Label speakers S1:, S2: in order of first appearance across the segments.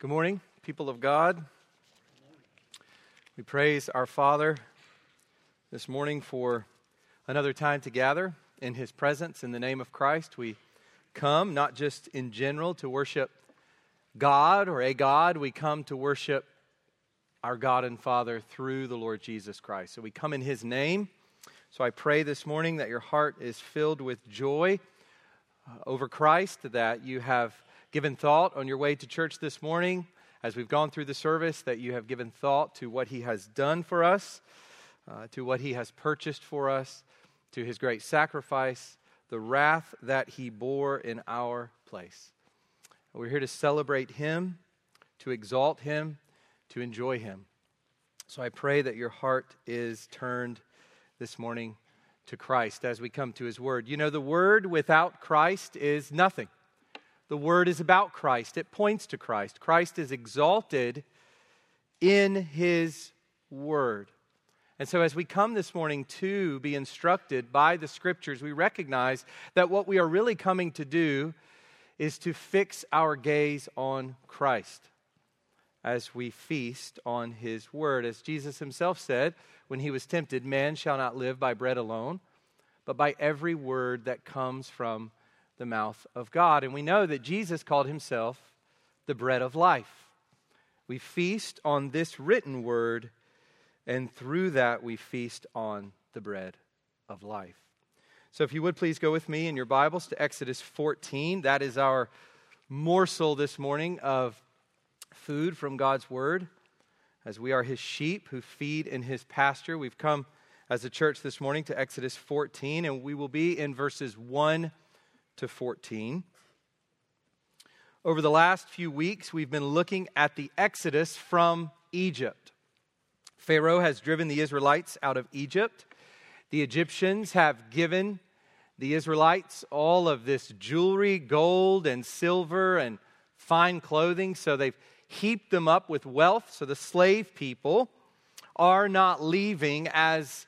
S1: Good morning, people of God. We praise our Father this morning for another time to gather in His presence in the name of Christ. We come not just in general to worship God or a God, we come to worship our God and Father through the Lord Jesus Christ. So we come in His name. So I pray this morning that your heart is filled with joy uh, over Christ, that you have given thought on your way to church this morning, as we've gone through the service, that you have given thought to what He has done for us, uh, to what He has purchased for us, to His great sacrifice, the wrath that He bore in our place. We're here to celebrate Him, to exalt Him, to enjoy Him. So I pray that your heart is turned this morning to Christ as we come to His Word. You know, the Word without Christ is nothing. The word is about Christ, it points to Christ. Christ is exalted in his word. And so, as we come this morning to be instructed by the scriptures, we recognize that what we are really coming to do is to fix our gaze on Christ as we feast on his word. As Jesus himself said when he was tempted, man shall not live by bread alone, but by every word that comes from the mouth of God. And we know that Jesus called himself the bread of life. We feast on this written word, and through that we feast on the bread of life. So, if you would please go with me in your Bibles to Exodus 14. That is our morsel this morning of food from God's Word. As we are His sheep who feed in His pasture, we've come as a church this morning to Exodus 14, and we will be in verses 1 to 14. Over the last few weeks, we've been looking at the exodus from Egypt. Pharaoh has driven the Israelites out of Egypt. The Egyptians have given the Israelites all of this jewelry, gold and silver and fine clothing, so they've heaped them up with wealth. So the slave people are not leaving as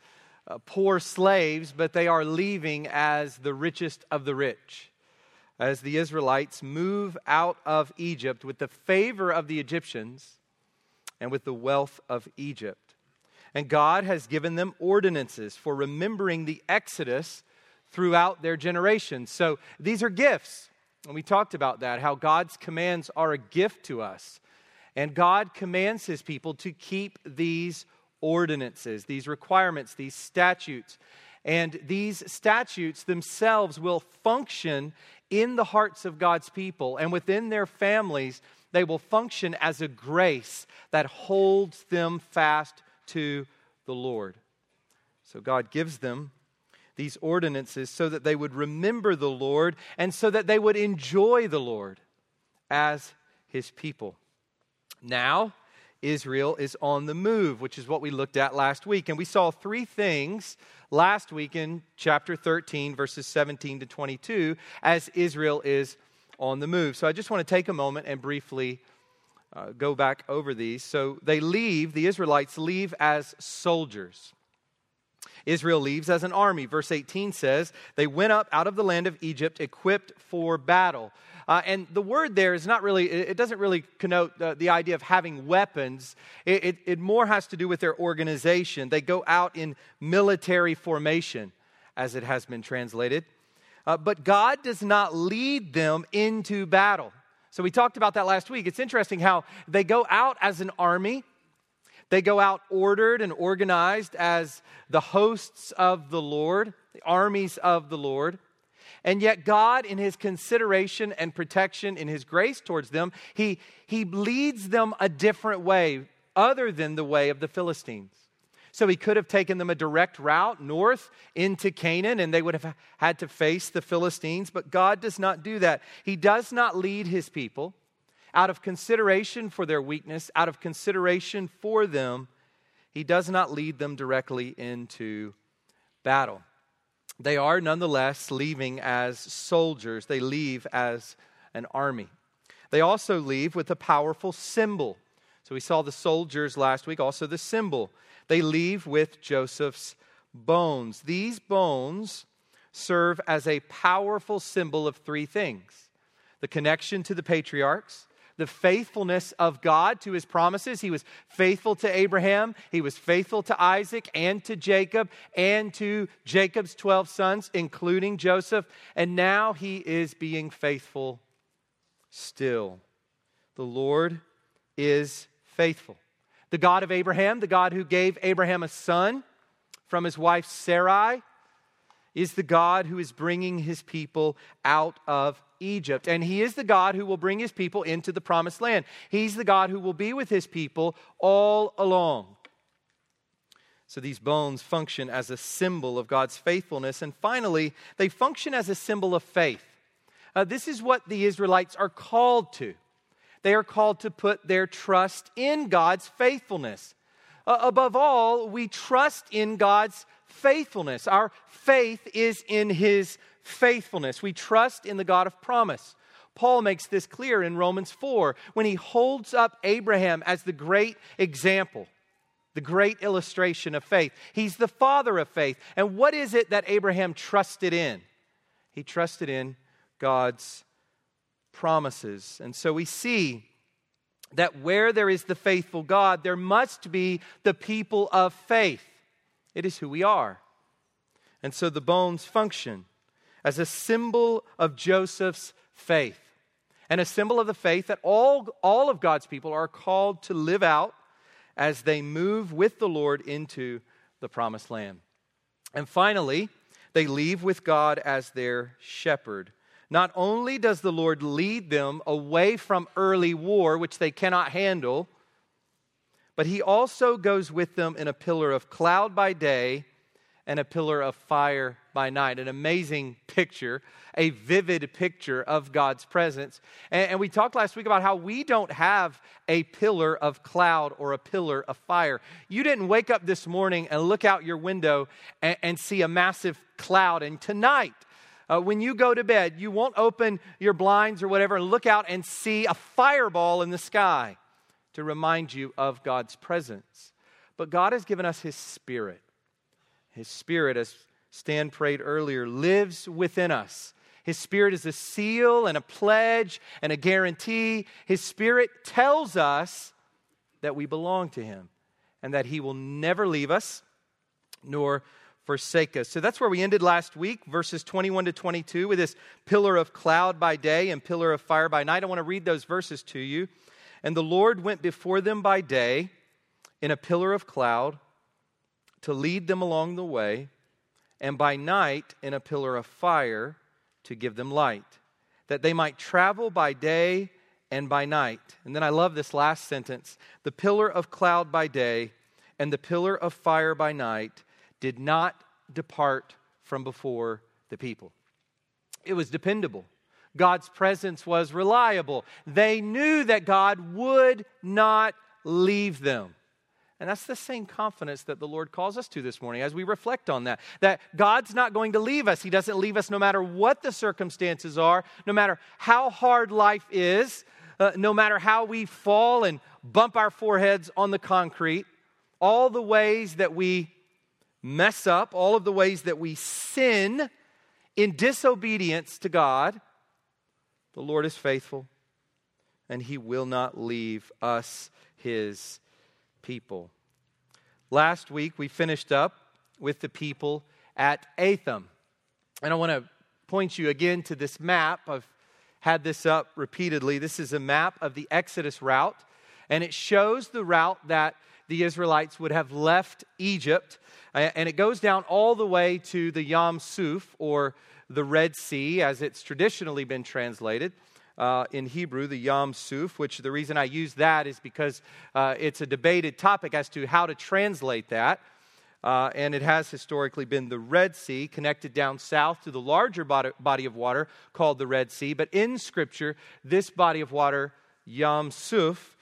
S1: uh, poor slaves, but they are leaving as the richest of the rich. As the Israelites move out of Egypt with the favor of the Egyptians and with the wealth of Egypt. And God has given them ordinances for remembering the Exodus throughout their generations. So these are gifts. And we talked about that, how God's commands are a gift to us. And God commands his people to keep these ordinances, these requirements, these statutes. And these statutes themselves will function in the hearts of God's people and within their families. They will function as a grace that holds them fast to the Lord. So God gives them these ordinances so that they would remember the Lord and so that they would enjoy the Lord as his people. Now, Israel is on the move, which is what we looked at last week. And we saw three things last week in chapter 13, verses 17 to 22, as Israel is on the move. So I just want to take a moment and briefly uh, go back over these. So they leave, the Israelites leave as soldiers. Israel leaves as an army. Verse 18 says, They went up out of the land of Egypt equipped for battle. Uh, and the word there is not really, it doesn't really connote the, the idea of having weapons. It, it, it more has to do with their organization. They go out in military formation, as it has been translated. Uh, but God does not lead them into battle. So we talked about that last week. It's interesting how they go out as an army. They go out ordered and organized as the hosts of the Lord, the armies of the Lord. And yet, God, in his consideration and protection, in his grace towards them, he, he leads them a different way other than the way of the Philistines. So he could have taken them a direct route north into Canaan and they would have had to face the Philistines, but God does not do that. He does not lead his people out of consideration for their weakness, out of consideration for them. He does not lead them directly into battle they are nonetheless leaving as soldiers, they leave as an army. They also leave with a powerful symbol. So we saw the soldiers last week, also the symbol. They leave with Joseph's bones. These bones serve as a powerful symbol of three things the connection to the patriarchs, the faithfulness of God to his promises. He was faithful to Abraham, he was faithful to Isaac and to Jacob and to Jacob's 12 sons, including Joseph. And now he is being faithful still. The Lord is faithful. The God of Abraham, the God who gave Abraham a son from his wife Sarai, is the God who is bringing his people out of Egypt. And he is the God who will bring his people into the promised land. He's the God who will be with his people all along. So these bones function as a symbol of God's faithfulness. And finally, they function as a symbol of faith. Uh, this is what the Israelites are called to. They are called to put their trust in God's faithfulness. Uh, above all, we trust in God's faithfulness. Our faith is in his faithfulness. We trust in the God of promise. Paul makes this clear in Romans 4 when he holds up Abraham as the great example, the great illustration of faith. He's the father of faith. And what is it that Abraham trusted in? He trusted in God's promises. And so we see that where there is the faithful God, there must be the people of faith. It is who we are. And so the bones function as a symbol of Joseph's faith and a symbol of the faith that all, all of God's people are called to live out as they move with the Lord into the promised land. And finally, they leave with God as their shepherd. Not only does the Lord lead them away from early war, which they cannot handle, but he also goes with them in a pillar of cloud by day and a pillar of fire by night. An amazing picture, a vivid picture of God's presence. And, and, we talked last week about how we don't have a pillar of cloud or a pillar of fire. You didn't wake up this morning and look out your window and, and see a massive cloud. And tonight, uh, when you go to bed, you won't open your blinds or whatever and look out and see a fireball in the sky to remind you of God's presence. But God has given us His Spirit. His Spirit, as Stan prayed earlier, lives within us. His Spirit is a seal and a pledge and a guarantee. His Spirit tells us that we belong to Him and that He will never leave us nor forsake us. So that's where we ended last week, verses 21 to 22, with this pillar of cloud by day and pillar of fire by night. I want to read those verses to you. And the Lord went before them by day in a pillar of cloud to lead them along the way, and by night in a pillar of fire to give them light, that they might travel by day and by night. And then I love this last sentence the pillar of cloud by day and the pillar of fire by night did not depart from before the people. It was dependable. God's presence was reliable. They knew that God would not leave them. And that's the same confidence that the Lord calls us to this morning as we reflect on that. That God's not going to leave us. He doesn't leave us no matter what the circumstances are, no matter how hard life is, uh, no matter how we fall and bump our foreheads on the concrete, all the ways that we mess up, all of the ways that we sin in disobedience to God. The Lord is faithful, and He will not leave us, His people. Last week, we finished up with the people at Etham. And I want to point you again to this map. I've had this up repeatedly. This is a map of the Exodus route, and it shows the route that the Israelites would have left Egypt. And it goes down all the way to the Yam Suf, or the Red Sea, as it's traditionally been translated. Uh, in Hebrew, the Yam Suf, which the reason I use that is because uh, it's a debated topic as to how to translate that. Uh, and it has historically been the Red Sea, connected down south to the larger body, body of water called the Red Sea. But in Scripture, this body of water, Yam Suf,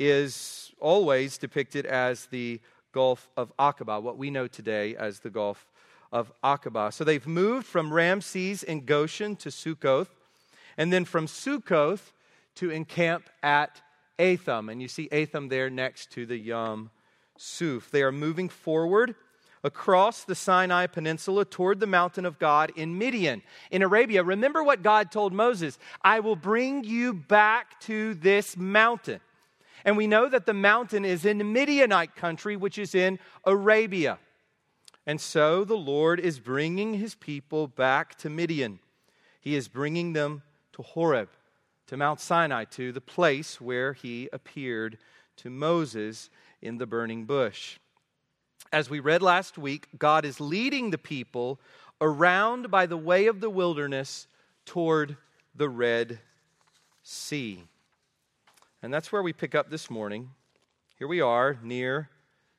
S1: is always depicted as the Gulf of Aqaba, what we know today as the Gulf of Aqaba. So they've moved from Ramses in Goshen to Sukkoth, and then from Sukkoth to encamp at Etham. And you see Etham there next to the Yam Suf. They are moving forward across the Sinai Peninsula toward the mountain of God in Midian, in Arabia. Remember what God told Moses I will bring you back to this mountain. And we know that the mountain is in Midianite country, which is in Arabia. And so the Lord is bringing his people back to Midian. He is bringing them to Horeb, to Mount Sinai, to the place where he appeared to Moses in the burning bush. As we read last week, God is leading the people around by the way of the wilderness toward the Red Sea. And that's where we pick up this morning. Here we are near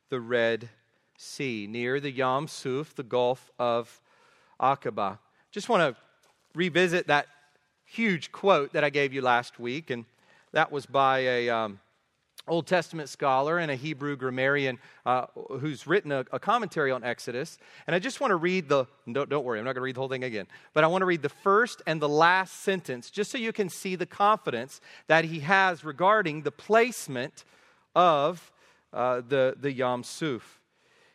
S1: the Red Sea, near the Yam Suf, the Gulf of Aqaba. Just want to revisit that huge quote that I gave you last week, and that was by a um, Old Testament scholar and a Hebrew grammarian uh, who's written a, a, commentary on Exodus. And I just want to read the, don't, don't worry, I'm not going to read the whole thing again, but I want to read the first and the last sentence just so you can see the confidence that he has regarding the placement of uh, the, the Yam Suf.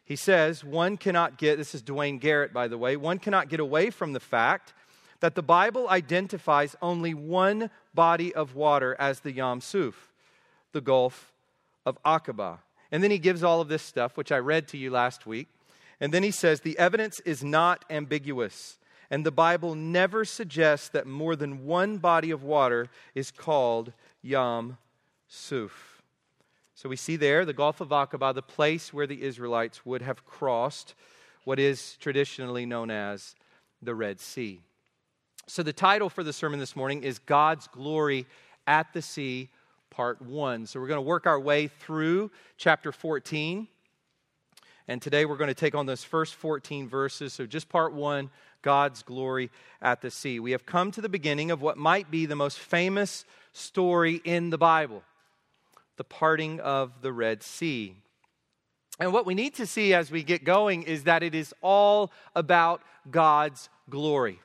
S1: He says, one cannot get, this is Duane Garrett, by the way, one cannot get away from the fact that the Bible identifies only one body of water as the Yam Suf the Gulf of Aqaba. And then he gives all of this stuff, which I read to you last week. And then he says the evidence is not ambiguous. And the Bible never suggests that more than one body of water is called Yam Suf. So we see there the Gulf of Aqaba, the place where the Israelites would have crossed what is traditionally known as the Red Sea. So the title for the sermon this morning is God's Glory at the Sea part one. So we're going to work our way through chapter 14. And today we're going to take on those first 14 verses. So just part one God's glory at the sea. We have come to the beginning of what might be the most famous story in the Bible the parting of the Red Sea. And what we need to see as we get going is that it is all about God's glory.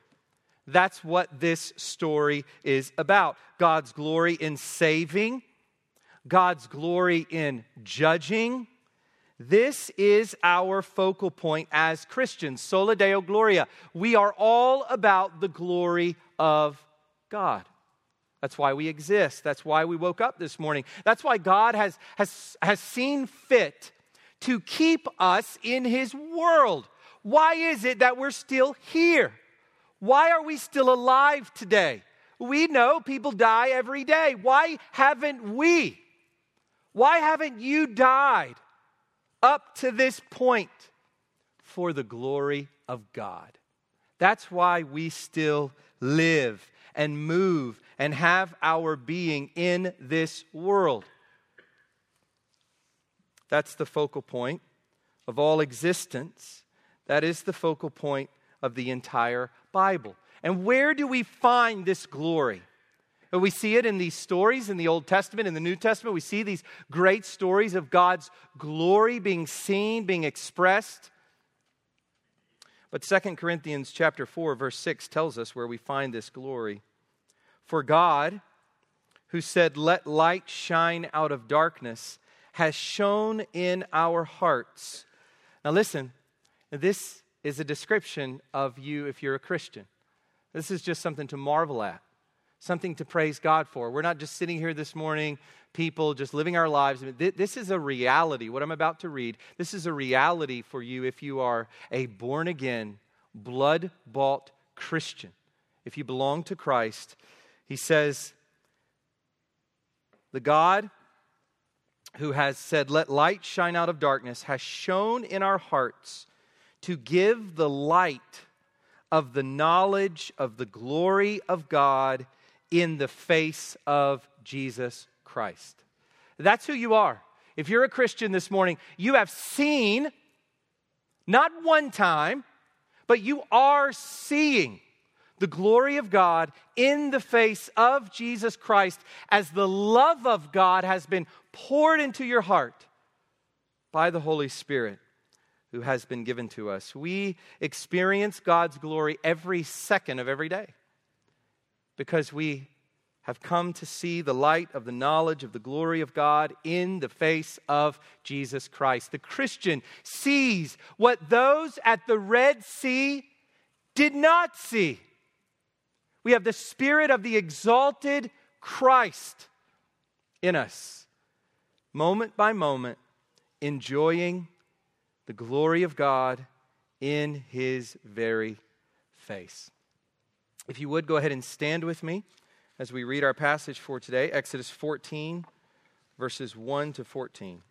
S1: That's what this story is about God's glory in saving, God's glory in judging. This is our focal point as Christians. Sola Deo Gloria. We are all about the glory of God. That's why we exist. That's why we woke up this morning. That's why God has, has, has seen fit to keep us in His world. Why is it that we're still here? Why are we still alive today? We know people die every day. Why haven't we? Why haven't you died up to this point? For the glory of God. That's why we still live and move and have our being in this world. That's the focal point of all existence. That is the focal point of the entire Bible. And where do we find this glory? We see it in these stories in the Old Testament, in the New Testament. We see these great stories of God's glory being seen, being expressed. But 2 Corinthians chapter 4 verse 6 tells us where we find this glory. For God, who said, "Let light shine out of darkness," has shone in our hearts. Now listen, this is a description of you if you're a Christian. This is just something to marvel at, something to praise God for. We're not just sitting here this morning, people just living our lives. This is a reality. What I'm about to read, this is a reality for you if you are a born again, blood bought Christian. If you belong to Christ, he says, The God who has said, Let light shine out of darkness, has shone in our hearts to give the light of the knowledge of the glory of God in the face of Jesus Christ. That's who you are. If you're a Christian this morning, you have seen, not one time, but you are seeing the glory of God in the face of Jesus Christ as the love of God has been poured into your heart by the Holy Spirit who has been given to us. We experience God's glory every second of every day because we have come to see the light of the knowledge of the glory of God in the face of Jesus Christ. The Christian sees what those at the Red Sea did not see. We have the Spirit of the exalted Christ in us, moment by moment, enjoying the glory of God in His very face. If you would, go ahead and stand with me as we read our passage for today Exodus 14, verses 1 to 14.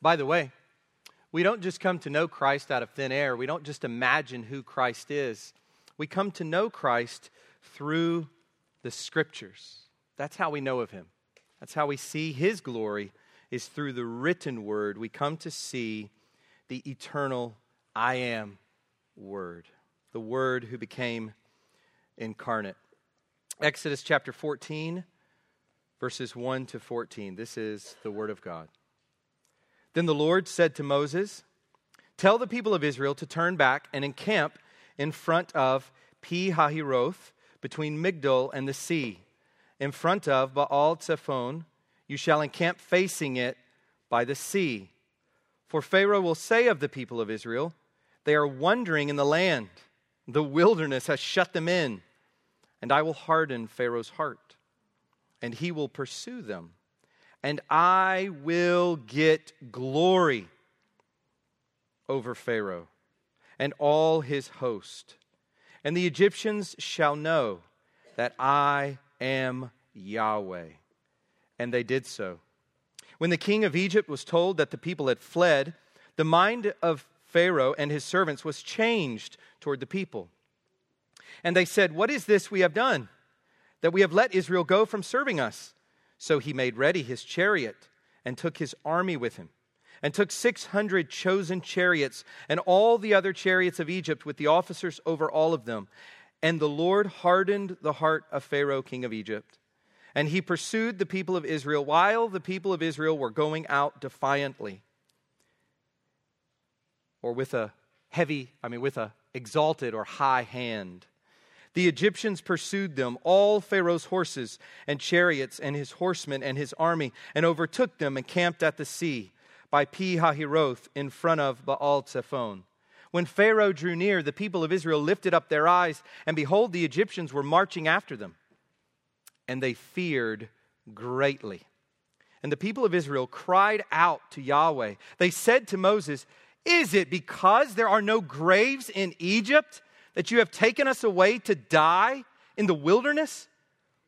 S1: By the way, we don't just come to know Christ out of thin air. We don't just imagine who Christ is. We come to know Christ through the scriptures. That's how we know of him. That's how we see his glory is through the written word. We come to see the eternal I am word, the word who became incarnate. Exodus chapter 14, verses 1 to 14. This is the word of God. Then the Lord said to Moses, Tell the people of Israel to turn back and encamp in front of Pi Hahiroth, between Migdol and the sea, in front of Baal Zephon. You shall encamp facing it by the sea. For Pharaoh will say of the people of Israel, They are wandering in the land. The wilderness has shut them in. And I will harden Pharaoh's heart, and he will pursue them and I will get glory over Pharaoh and all his host. And the Egyptians shall know that I am Yahweh. And they did so. When the king of Egypt was told that the people had fled, the mind of Pharaoh and his servants was changed toward the people. And they said, What is this we have done? That we have let Israel go from serving us? So he made ready his chariot and took his army with him, and took 600 chosen chariots and all the other chariots of Egypt with the officers over all of them. And the Lord hardened the heart of Pharaoh, king of Egypt. And he pursued the people of Israel while the people of Israel were going out defiantly. Or with a heavy, I mean, with a exalted or high hand. The Egyptians pursued them, all Pharaoh's horses and chariots, and his horsemen and his army, and overtook them and camped at the sea by Pi Hahiroth in front of Baal Zephon. When Pharaoh drew near, the people of Israel lifted up their eyes, and behold, the Egyptians were marching after them. And they feared greatly. And the people of Israel cried out to Yahweh. They said to Moses, Is it because there are no graves in Egypt? That you have taken us away to die in the wilderness?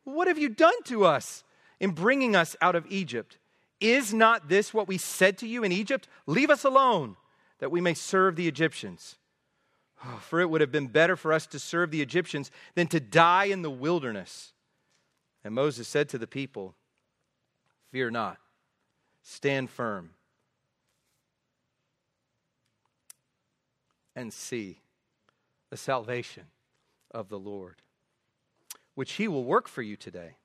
S1: What have you done to us in bringing us out of Egypt? Is not this what we said to you in Egypt? Leave us alone, that we may serve the Egyptians. Oh, for it would have been better for us to serve the Egyptians than to die in the wilderness. And Moses said to the people, Fear not, stand firm, and see the salvation of the Lord, which he will work for you today.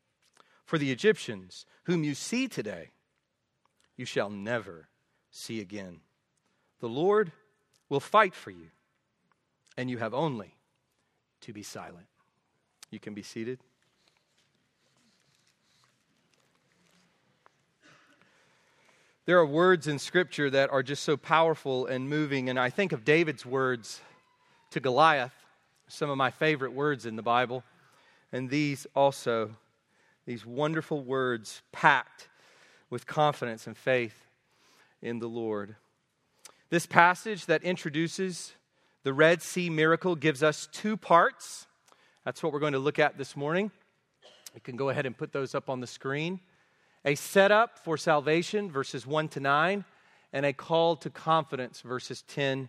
S1: For the Egyptians, whom you see today, you shall never see again. The Lord will fight for you, and you have only to be silent. You can be seated. There are words in Scripture that are just so powerful and moving, and I think of David's words to Goliath, some of my favorite words in the Bible. And these also, these wonderful words packed with confidence and faith in the Lord. This passage that introduces the Red Sea miracle gives us two parts. That's what we're going to look at this morning. You can go ahead and put those up on the screen. A setup for salvation, verses 1 to 9, and a call to confidence, verses 10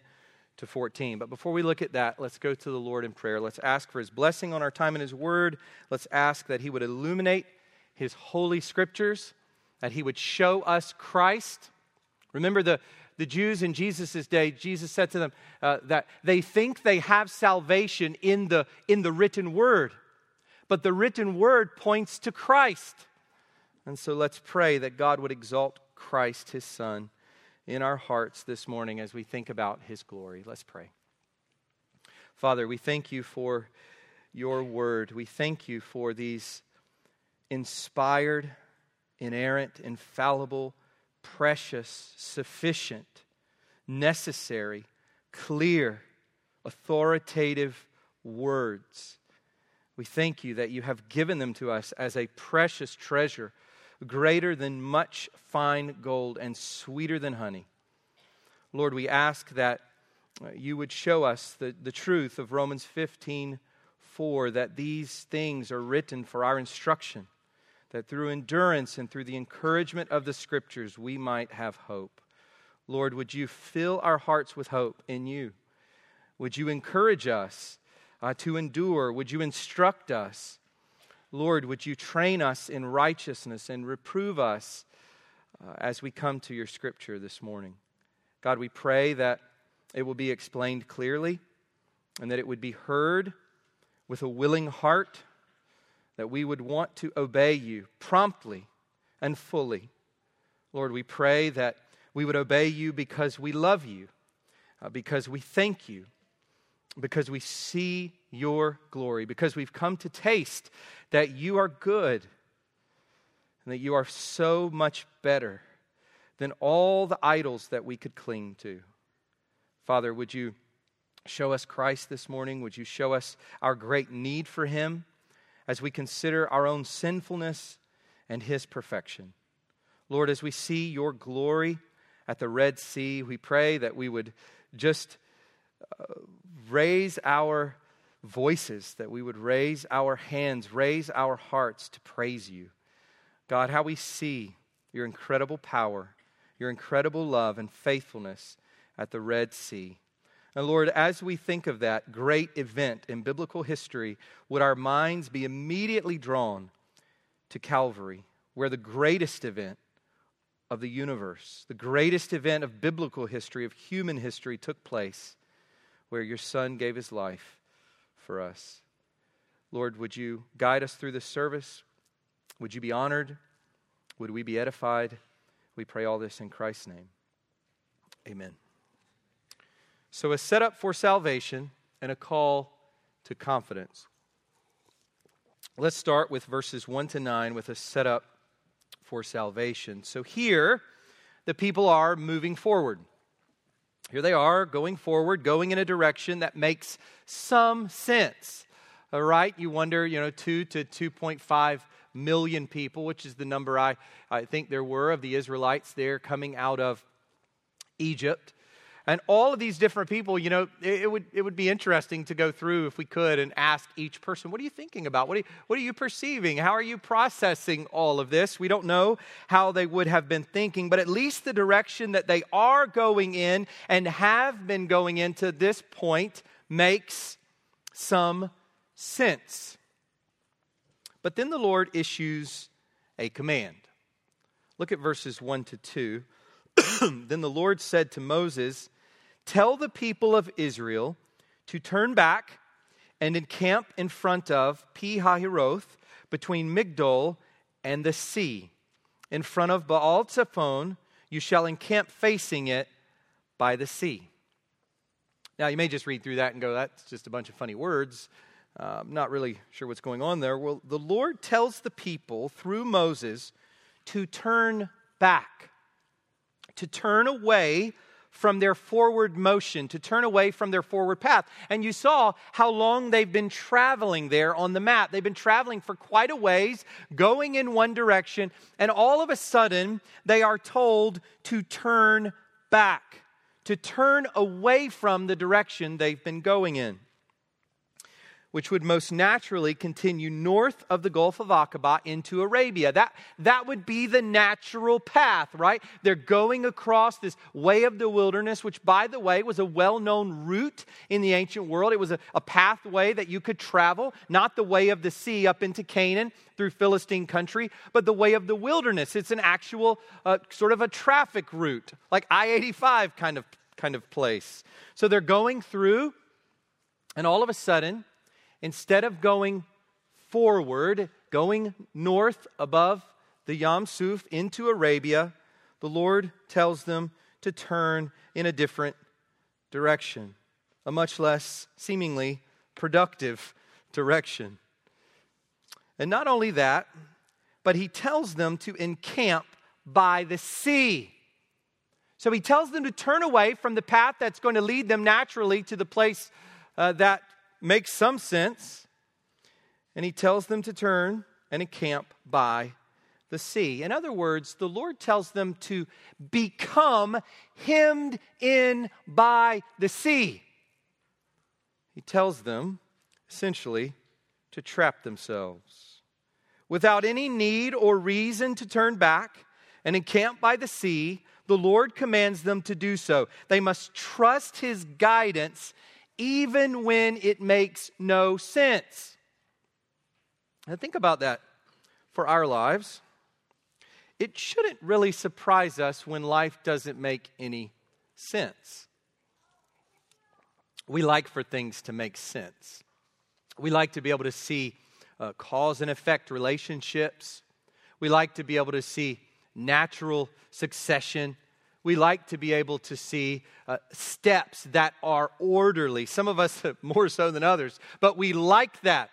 S1: to 14. But before we look at that, let's go to the Lord in prayer. Let's ask for his blessing on our time in his word. Let's ask that he would illuminate his holy scriptures, that he would show us Christ. Remember the, the Jews in Jesus' day, Jesus said to them uh, that they think they have salvation in the, in the written word, but the written word points to Christ. And so let's pray that God would exalt Christ, his Son, in our hearts this morning as we think about his glory. Let's pray. Father, we thank you for your word. We thank you for these inspired, inerrant, infallible, precious, sufficient, necessary, clear, authoritative words. We thank you that you have given them to us as a precious treasure, greater than much fine gold and sweeter than honey. Lord, we ask that you would show us the, the truth of Romans 15 4, that these things are written for our instruction, that through endurance and through the encouragement of the Scriptures we might have hope. Lord, would you fill our hearts with hope in you? Would you encourage us uh, to endure? Would you instruct us? Lord, would you train us in righteousness and reprove us uh, as we come to your scripture this morning? God, we pray that it will be explained clearly and that it would be heard with a willing heart, that we would want to obey you promptly and fully. Lord, we pray that we would obey you because we love you, uh, because we thank you because we see your glory, because we've come to taste that you are good and that you are so much better than all the idols that we could cling to. Father, would you show us Christ this morning? Would you show us our great need for him as we consider our own sinfulness and his perfection? Lord, as we see your glory at the Red Sea, we pray that we would just uh, raise our voices, that we would raise our hands, raise our hearts to praise you. God, how we see your incredible power, your incredible love and faithfulness at the Red Sea. And Lord, as we think of that great event in biblical history, would our minds be immediately drawn to Calvary, where the greatest event of the universe, the greatest event of biblical history, of human history, took place where your Son gave his life for us. Lord, would you guide us through this service? Would you be honored? Would we be edified? We pray all this in Christ's name. Amen. So, a setup for salvation and a call to confidence. Let's start with verses 1 to 9 with a setup for salvation. So, here, the people are moving forward. Here they are going forward, going in a direction that makes some sense. All right, you wonder, you know, 2 to 2.5 million people, which is the number I, I think there were of the Israelites there coming out of Egypt. And all of these different people, you know, it, it, would, it would be interesting to go through if we could and ask each person, what are you thinking about? What are you, what are you perceiving? How are you processing all of this? We don't know how they would have been thinking, but at least the direction that they are going in and have been going into this point makes some sense. But then the Lord issues a command. Look at verses 1 to 2. then the Lord said to Moses, Tell the people of Israel to turn back and encamp in front of Pi Hahiroth between Migdol and the sea. In front of Baal Zephon, you shall encamp facing it by the sea. Now, you may just read through that and go, that's just a bunch of funny words. Uh, I'm not really sure what's going on there. Well, the Lord tells the people through Moses to turn back, to turn away from their forward motion, to turn away from their forward path. And you saw how long they've been traveling there on the map. They've been traveling for quite a ways, going in one direction, and all of a sudden they are told to turn back, to turn away from the direction they've been going in which would most naturally continue north of the Gulf of Aqaba into Arabia. That, that would be the natural path, right? They're going across this way of the wilderness, which, by the way, was a well known route in the ancient world. It was a, a pathway that you could travel, not the way of the sea up into Canaan through Philistine country, but the way of the wilderness. It's an actual uh, sort of a traffic route, like I 85 kind of, kind of place. So they're going through, and all of a sudden, instead of going forward, going north above the Yam Suf into Arabia, the Lord tells them to turn in a different direction, a much less seemingly productive direction. And not only that, but he tells them to encamp by the sea. So he tells them to turn away from the path that's going to lead them naturally to the place uh, that makes some sense. And he tells them to turn and encamp by the sea. In other words, the Lord tells them to become hemmed in by the sea. He tells them, essentially, to trap themselves. Without any need or reason to turn back and encamp by the sea, the Lord commands them to do so. They must trust His guidance even when it makes no sense. Now, think about that for our lives it shouldn't really surprise us when life doesn't make any sense. We like for things to make sense. We like to be able to see uh, cause and effect relationships. We like to be able to see natural succession. We like to be able to see uh, steps that are orderly. Some of us more so than others, but we like that.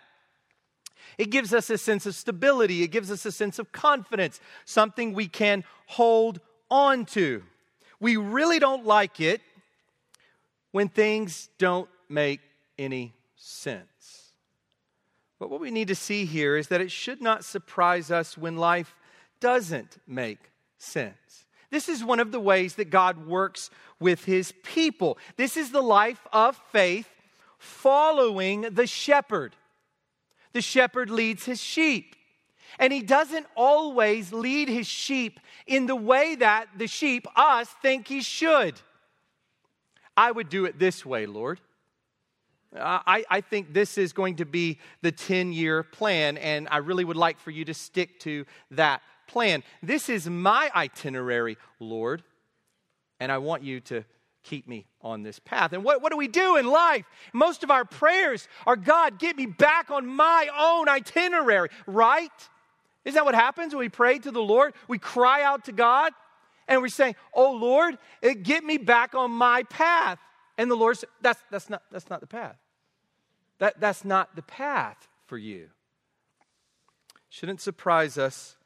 S1: It gives us a sense of stability, it gives us a sense of confidence, something we can hold on to. We really don't like it when things don't make any sense. But what we need to see here is that it should not surprise us when life doesn't make sense. This is one of the ways that God works with his people. This is the life of faith following the shepherd the shepherd leads his sheep. And he doesn't always lead his sheep in the way that the sheep, us, think he should. I would do it this way, Lord. I, I think this is going to be the 10 year plan, and I really would like for you to stick to that plan. This is my itinerary, Lord, and I want you to keep me on this path. And what, what do we do in life? Most of our prayers are God, get me back on my own itinerary, right? Isn't that what happens when we pray to the Lord? We cry out to God and we're saying, Oh Lord, eh, get me back on my path. And the Lord says, That's, that's, not, that's not the path. That, that's not the path for you. Shouldn't surprise us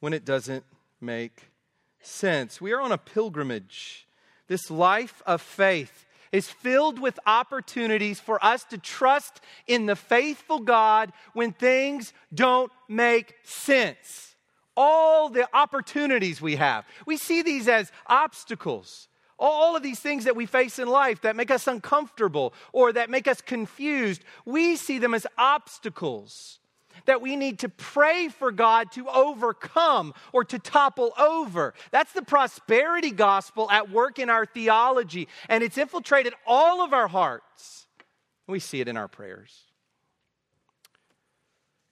S1: when it doesn't make sense. We are on a pilgrimage this life of faith is filled with opportunities for us to trust in the faithful God when things don't make sense. All the opportunities we have, we see these as obstacles. All of these things that we face in life that make us uncomfortable or that make us confused, we see them as obstacles that we need to pray for God to overcome or to topple over. That's the prosperity gospel at work in our theology, and it's infiltrated all of our hearts. We see it in our prayers.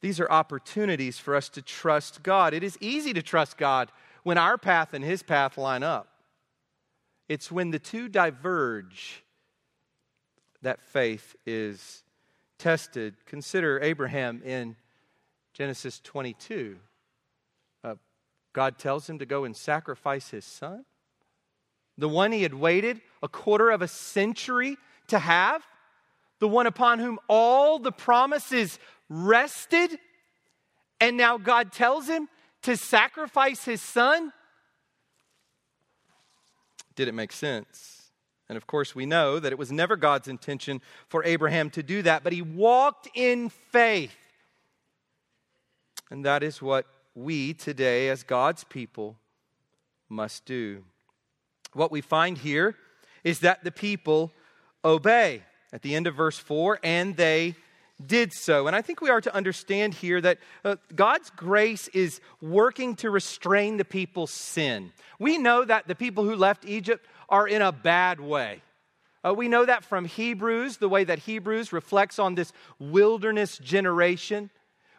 S1: These are opportunities for us to trust God. It is easy to trust God when our path and His path line up. It's when the two diverge that faith is tested. Consider Abraham in Genesis 22. Uh, God tells him to go and sacrifice his son, the one he had waited a quarter of a century to have, the one upon whom all the promises rested. And now God tells him to sacrifice his son. Did it make sense? And of course, we know that it was never God's intention for Abraham to do that, but he walked in faith. And that is what we today, as God's people, must do. What we find here is that the people obey. At the end of verse 4, and they did so. And I think we are to understand here that uh, God's grace is working to restrain the people's sin. We know that the people who left Egypt are in a bad way. Uh, we know that from Hebrews, the way that Hebrews reflects on this wilderness generation.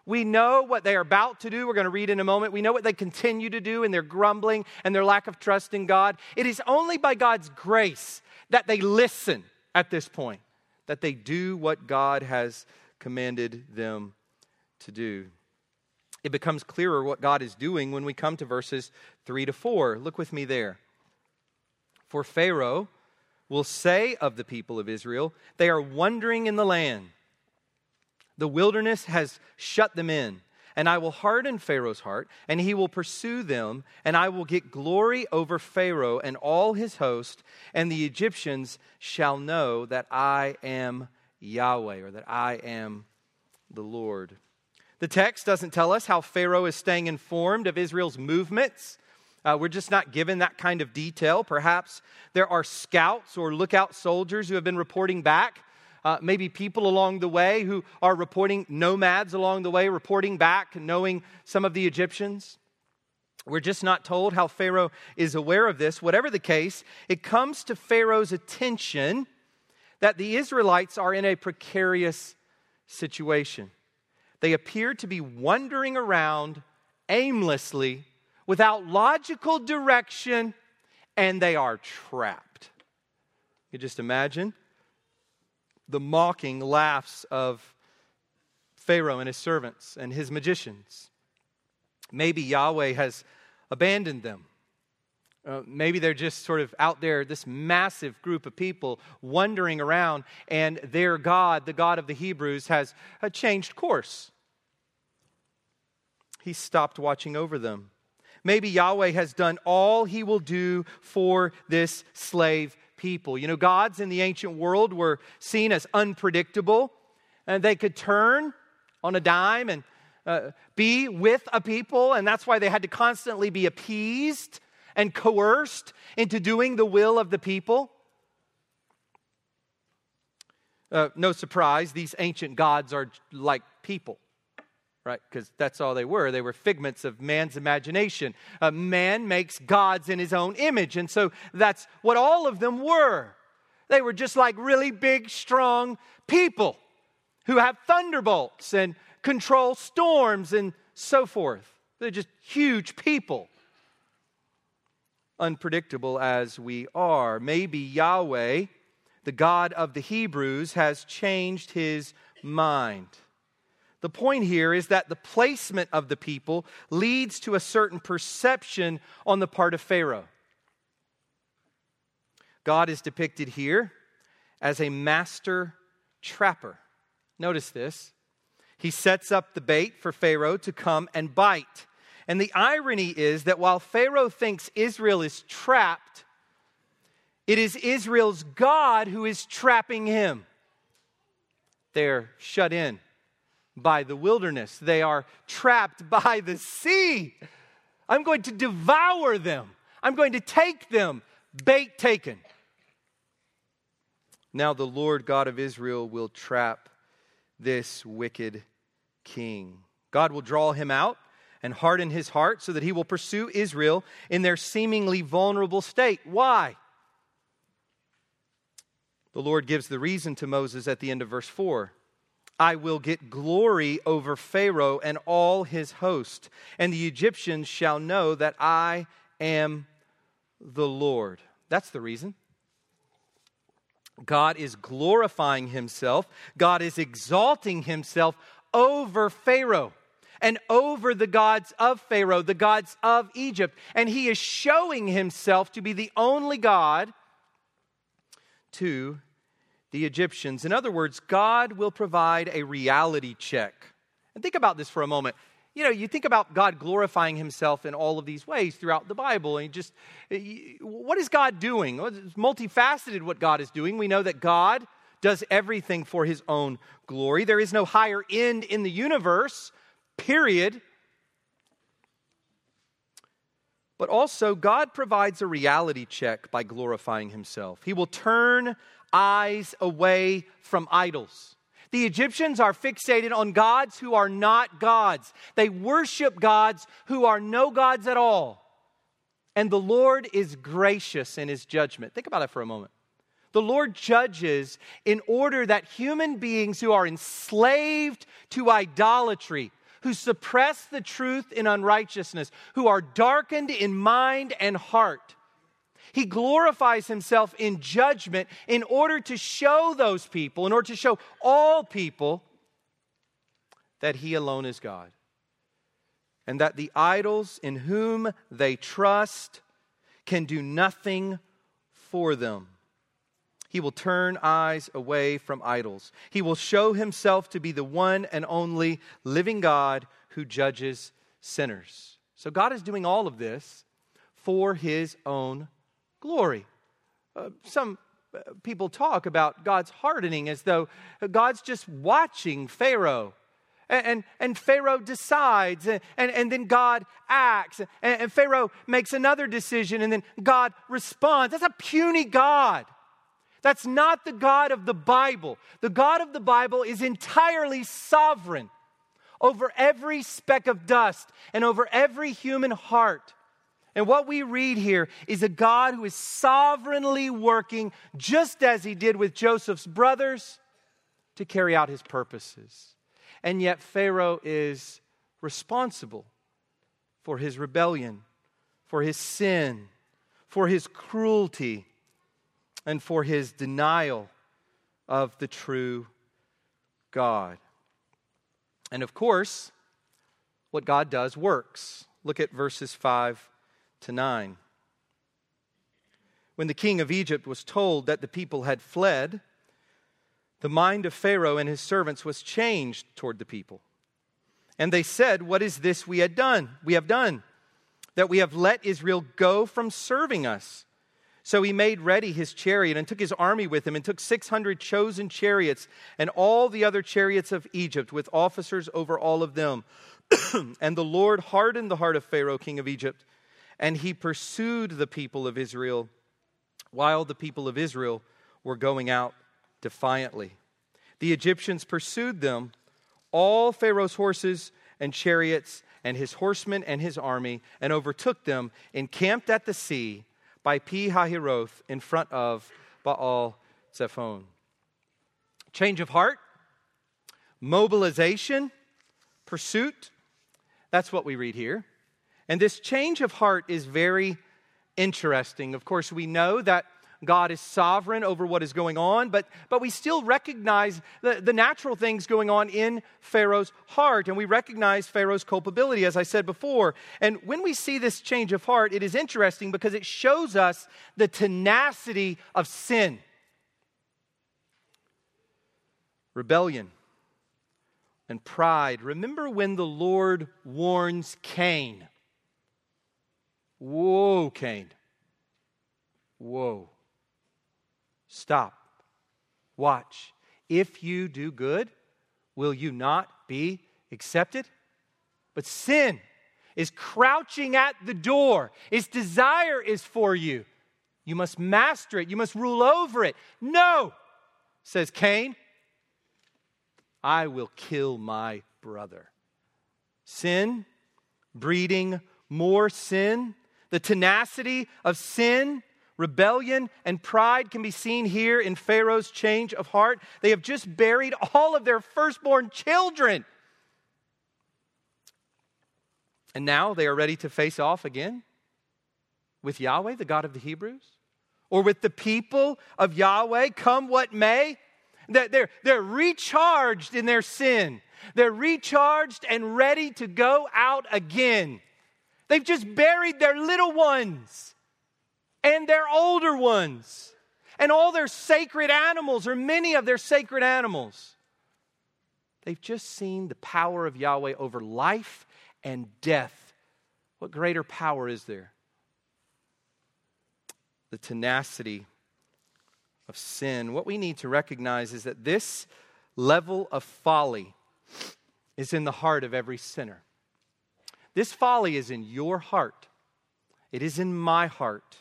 S1: We know what they are about to do. We're going to read in a moment. We know what they continue to do in their grumbling and their lack of trust in God. It is only by God's grace that they listen at this point, that they do what God has commanded them to do. It becomes clearer what God is doing when we come to verses 3 to 4. Look with me there. For Pharaoh will say of the people of Israel, They are wandering in the land. The wilderness has shut them in. And I will harden Pharaoh's heart, and he will pursue them, and I will get glory over Pharaoh and all his host, and the Egyptians shall know that I am Yahweh, or that I am the Lord. The text doesn't tell us how Pharaoh is staying informed of Israel's movements. Uh, we're just not given that kind of detail. Perhaps there are scouts or lookout soldiers who have been reporting back uh, maybe people along the way who are reporting, nomads along the way, reporting back, knowing some of the Egyptians. We're just not told how Pharaoh is aware of this. Whatever the case, it comes to Pharaoh's attention that the Israelites are in a precarious situation. They appear to be wandering around aimlessly without logical direction, and they are trapped. You just imagine the mocking laughs of Pharaoh and his servants and his magicians. Maybe Yahweh has abandoned them. Uh, maybe they're just sort of out there, this massive group of people wandering around, and their God, the God of the Hebrews, has uh, changed course. He stopped watching over them. Maybe Yahweh has done all he will do for this slave people. You know, gods in the ancient world were seen as unpredictable, and they could turn on a dime and uh, be with a people, and that's why they had to constantly be appeased and coerced into doing the will of the people. Uh, no surprise, these ancient gods are like people right? Because that's all they were. They were figments of man's imagination. Uh, man makes gods in his own image. And so that's what all of them were. They were just like really big, strong people who have thunderbolts and control storms and so forth. They're just huge people. Unpredictable as we are. Maybe Yahweh, the God of the Hebrews, has changed his mind. The point here is that the placement of the people leads to a certain perception on the part of Pharaoh. God is depicted here as a master trapper. Notice this. He sets up the bait for Pharaoh to come and bite. And the irony is that while Pharaoh thinks Israel is trapped, it is Israel's God who is trapping him. They're shut in by the wilderness, they are trapped by the sea. I'm going to devour them, I'm going to take them. Bait taken. Now the Lord God of Israel will trap this wicked king. God will draw him out and harden his heart so that he will pursue Israel in their seemingly vulnerable state. Why? The Lord gives the reason to Moses at the end of verse 4. I will get glory over Pharaoh and all his host, and the Egyptians shall know that I am the Lord. That's the reason. God is glorifying himself, God is exalting himself over Pharaoh and over the gods of Pharaoh, the gods of Egypt. And he is showing himself to be the only God to the Egyptians. In other words, God will provide a reality check. And think about this for a moment. You know, you think about God glorifying himself in all of these ways throughout the Bible, and just what is God doing? It's multifaceted what God is doing. We know that God does everything for his own glory. There is no higher end in the universe, period. But also, God provides a reality check by glorifying himself. He will turn eyes away from idols. The Egyptians are fixated on gods who are not gods. They worship gods who are no gods at all. And the Lord is gracious in his judgment. Think about it for a moment. The Lord judges in order that human beings who are enslaved to idolatry, who suppress the truth in unrighteousness, who are darkened in mind and heart, he glorifies himself in judgment in order to show those people, in order to show all people that he alone is God. and that the idols in whom they trust can do nothing for them. He will turn eyes away from idols. He will show himself to be the one and only living God who judges sinners. So God is doing all of this for his own glory. Uh, some uh, people talk about God's hardening as though God's just watching Pharaoh. And, and, Pharaoh decides, and, and, and then God acts, and, and Pharaoh makes another decision, and then God responds. That's a puny God. That's not the God of the Bible. The God of the Bible is entirely sovereign over every speck of dust and over every human heart. And what we read here is a God who is sovereignly working, just as he did with Joseph's brothers, to carry out his purposes. And yet, Pharaoh is responsible for his rebellion, for his sin, for his cruelty, and for his denial of the true God. And of course, what God does works. Look at verses 5 to 9. When the king of Egypt was told that the people had fled, the mind of Pharaoh and his servants was changed toward the people. And they said, What is this we had done? We have done, that we have let Israel go from serving us. So he made ready his chariot and took his army with him and took 600 chosen chariots and all the other chariots of Egypt with officers over all of them. and the Lord hardened the heart of Pharaoh, king of Egypt, and he pursued the people of Israel while the people of Israel were going out defiantly. The Egyptians pursued them, all Pharaoh's horses and chariots, and his horsemen and his army, and overtook them, encamped at the sea by Pi Hahiroth in front of Baal Zephon. Change of heart, mobilization, pursuit. That's what we read here. And this change of heart is very interesting. Of course, we know that God is sovereign over what is going on, but, but we still recognize the, the natural things going on in Pharaoh's heart, and we recognize Pharaoh's culpability, as I said before. And when we see this change of heart, it is interesting because it shows us the tenacity of sin. Rebellion and pride. Remember when the Lord warns Cain? Whoa, Cain. Whoa. Stop. Watch. If you do good, will you not be accepted? But sin is crouching at the door. Its desire is for you. You must master it. You must rule over it. No, says Cain. I will kill my brother. Sin, breeding more sin, the tenacity of sin Rebellion and pride can be seen here in Pharaoh's change of heart. They have just buried all of their firstborn children. And now they are ready to face off again with Yahweh, the God of the Hebrews, or with the people of Yahweh, come what may. They're, they're recharged in their sin. They're recharged and ready to go out again. They've just buried their little ones and their older ones and all their sacred animals, or many of their sacred animals. They've just seen the power of Yahweh over life and death. What greater power is there? The tenacity of sin. What we need to recognize is that this level of folly is in the heart of every sinner. This folly is in your heart, it is in my heart.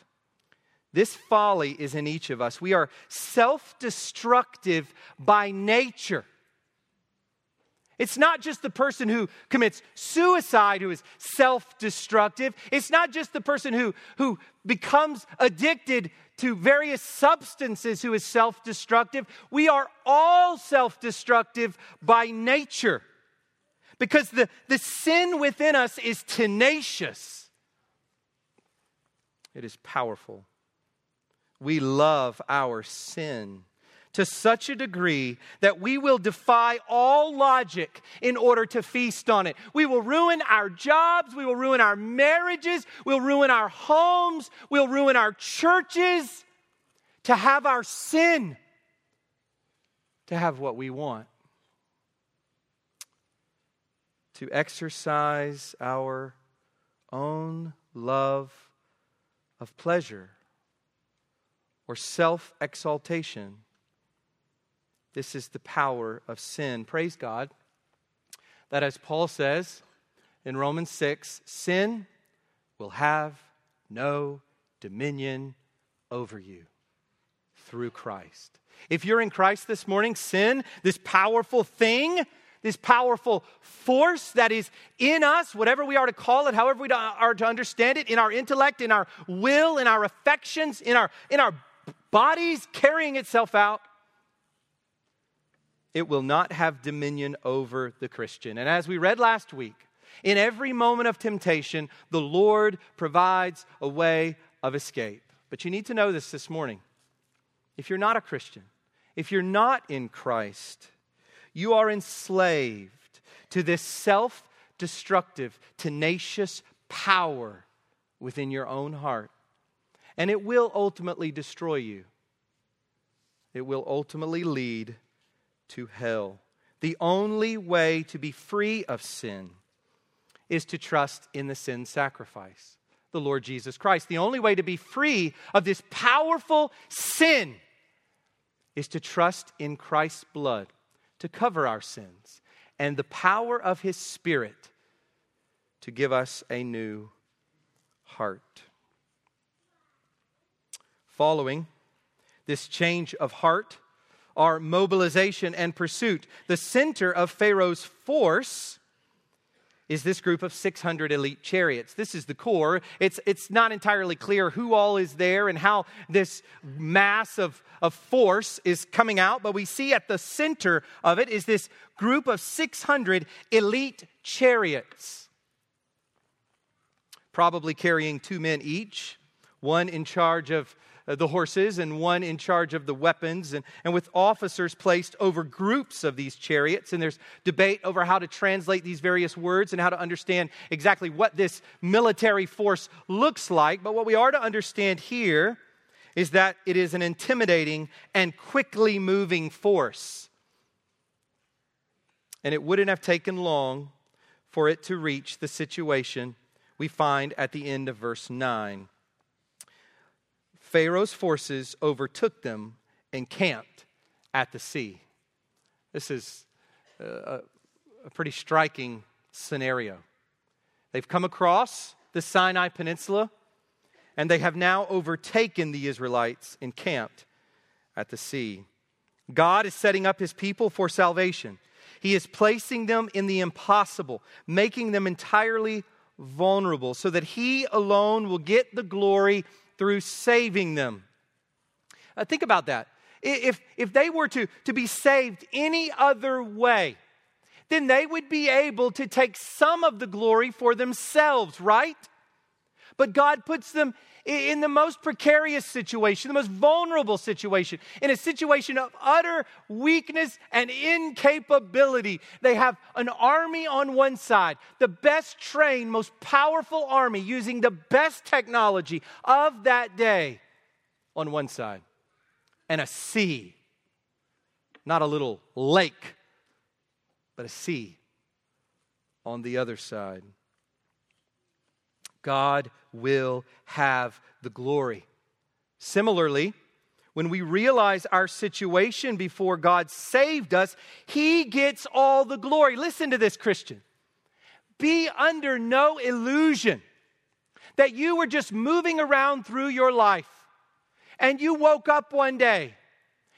S1: This folly is in each of us. We are self destructive by nature. It's not just the person who commits suicide who is self destructive. It's not just the person who, who becomes addicted to various substances who is self destructive. We are all self destructive by nature because the, the sin within us is tenacious, it is powerful. We love our sin. to such a degree that we will defy all logic in order to feast on it. We will ruin our jobs, we will ruin our marriages, we'll ruin our homes, we'll ruin our churches to have our sin, to have what we want, to exercise our own love of pleasure or self exaltation this is the power of sin. Praise God that, as Paul says in Romans 6, sin will have no dominion over you through Christ. If you're in Christ this morning, sin, this powerful thing, this powerful force that is in us, whatever we are to call it, however we are to understand it, in our intellect, in our will, in our affections, in our, in our bodies carrying itself out, it will not have dominion over the Christian. And as we read last week, in every moment of temptation, the Lord provides a way of escape. But you need to know this this morning. If you're not a Christian, if you're not in Christ, you are enslaved to this self destructive, tenacious power within your own heart. And it will ultimately destroy you. It will ultimately lead to hell. The only way to be free of sin is to trust in the sin sacrifice, the Lord Jesus Christ. The only way to be free of this powerful sin is to trust in Christ's blood to cover our sins and the power of his Spirit to give us a new heart. Following this change of heart, are mobilization and pursuit. The center of Pharaoh's force is this group of 600 elite chariots. This is the core. It's, it's not entirely clear who all is there and how this mass of, of force is coming out, but we see at the center of it is this group of 600 elite chariots, probably carrying two men each, one in charge of Uh, the horses and one in charge of the weapons, and, and with officers placed over groups of these chariots. And there's debate over how to translate these various words and how to understand exactly what this military force looks like. But what we are to understand here is that it is an intimidating and quickly moving force. And it wouldn't have taken long for it to reach the situation we find at the end of verse 9. Pharaoh's forces overtook them and camped at the sea. This is a, a pretty striking scenario. They've come across the Sinai Peninsula and they have now overtaken the Israelites and camped at the sea. God is setting up his people for salvation. He is placing them in the impossible, making them entirely vulnerable so that he alone will get the glory through saving them. Uh, think about that. If, if they were to, to be saved any other way, then they would be able to take some of the glory for themselves, right? But God puts them in the most precarious situation, the most vulnerable situation, in a situation of utter weakness and incapability. They have an army on one side, the best trained, most powerful army using the best technology of that day on one side, and a sea, not a little lake, but a sea on the other side. God will have the glory. Similarly, when we realize our situation before God saved us, He gets all the glory. Listen to this, Christian. Be under no illusion that you were just moving around through your life and you woke up one day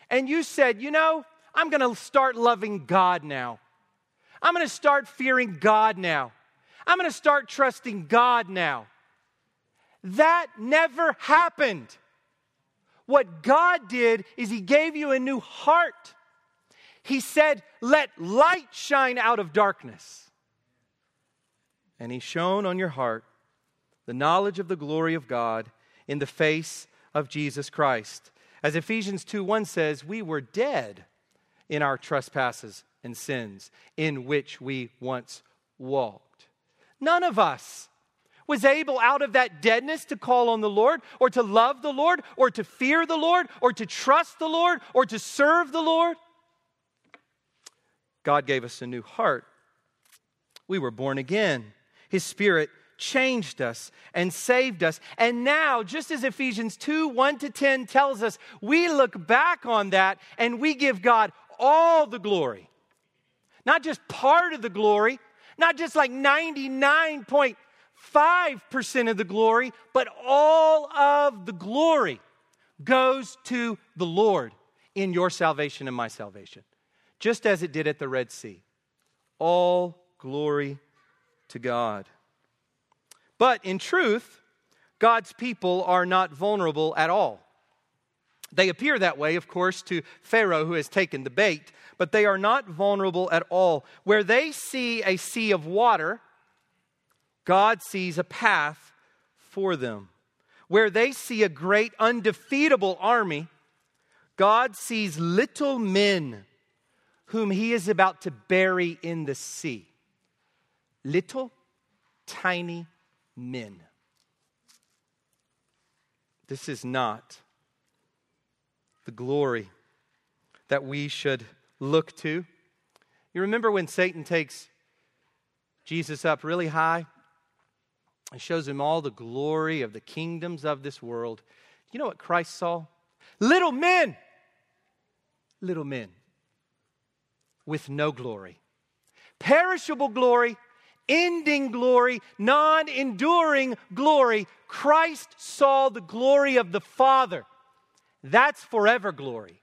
S1: and you said, You know, I'm going to start loving God now. I'm going to start fearing God now. I'm going to start trusting God now. That never happened. What God did is He gave you a new heart. He said, Let light shine out of darkness. And He shone on your heart the knowledge of the glory of God in the face of Jesus Christ. As Ephesians 2 1 says, we were dead in our trespasses and sins in which we once walked. None of us was able out of that deadness to call on the Lord or to love the Lord or to fear the Lord or to trust the Lord or to serve the Lord. God gave us a new heart. We were born again. His Spirit changed us and saved us. And now, just as Ephesians 2 1 to 10 tells us, we look back on that and we give God all the glory. Not just part of the glory, not just like 99.5 5% of the glory, but all of the glory goes to the Lord in your salvation and my salvation, just as it did at the Red Sea. All glory to God. But in truth, God's people are not vulnerable at all. They appear that way, of course, to Pharaoh who has taken the bait, but they are not vulnerable at all. Where they see a sea of water, God sees a path for them. Where they see a great undefeatable army, God sees little men whom he is about to bury in the sea. Little, tiny men. This is not the glory that we should look to. You remember when Satan takes Jesus up really high and shows him all the glory of the kingdoms of this world. You know what Christ saw? Little men, little men with no glory, perishable glory, ending glory, non enduring glory. Christ saw the glory of the Father. That's forever glory.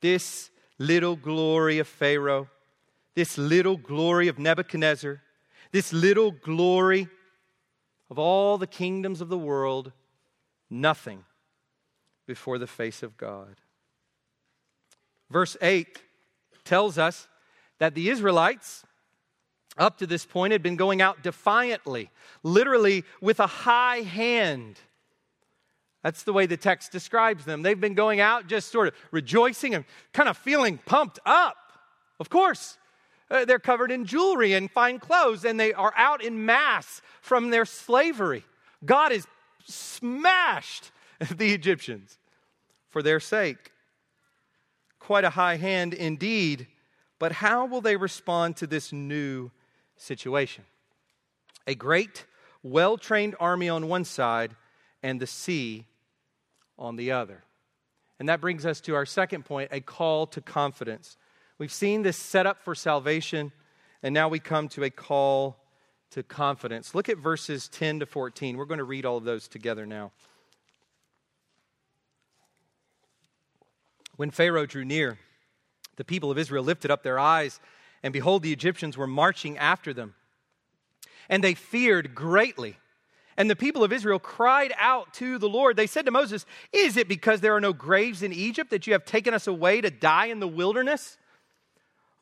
S1: This little glory of Pharaoh, this little glory of Nebuchadnezzar, this little glory of all the kingdoms of the world, nothing before the face of God. Verse 8 tells us that the Israelites, up to this point, had been going out defiantly, literally with a high hand. That's the way the text describes them. They've been going out just sort of rejoicing and kind of feeling pumped up. Of course, uh, they're covered in jewelry and fine clothes, and they are out in mass from their slavery. God has smashed the Egyptians for their sake. Quite a high hand indeed. But how will they respond to this new situation? A great, well trained army on one side and the sea on the other. And that brings us to our second point a call to confidence. We've seen this setup for salvation, and now we come to a call to confidence. Look at verses 10 to 14. We're going to read all of those together now. When Pharaoh drew near, the people of Israel lifted up their eyes, and behold, the Egyptians were marching after them. And they feared greatly. And the people of Israel cried out to the Lord. They said to Moses, Is it because there are no graves in Egypt that you have taken us away to die in the wilderness?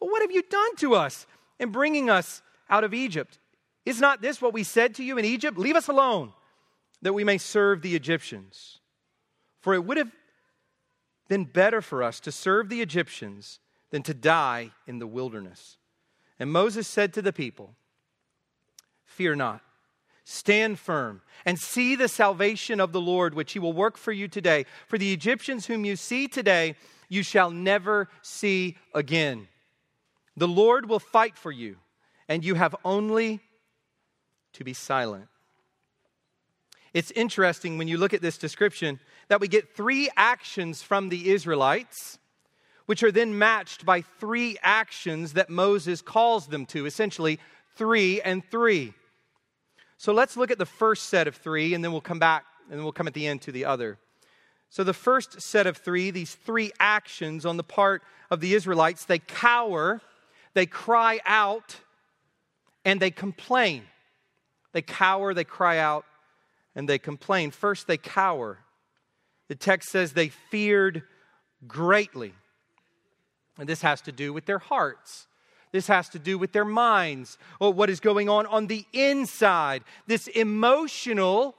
S1: What have you done to us in bringing us out of Egypt? Is not this what we said to you in Egypt? Leave us alone, that we may serve the Egyptians. For it would have been better for us to serve the Egyptians than to die in the wilderness. And Moses said to the people, Fear not, stand firm, and see the salvation of the Lord, which he will work for you today. For the Egyptians whom you see today, you shall never see again. The Lord will fight for you, and you have only to be silent. It's interesting when you look at this description that we get three actions from the Israelites, which are then matched by three actions that Moses calls them to, essentially three and three. So let's look at the first set of three, and then we'll come back, and we'll come at the end to the other. So, the first set of three, these three actions on the part of the Israelites, they cower they cry out and they complain. They cower, they cry out, and they complain. First, they cower. The text says they feared greatly. And this has to do with their hearts. This has to do with their minds, or what is going on on the inside. This emotional,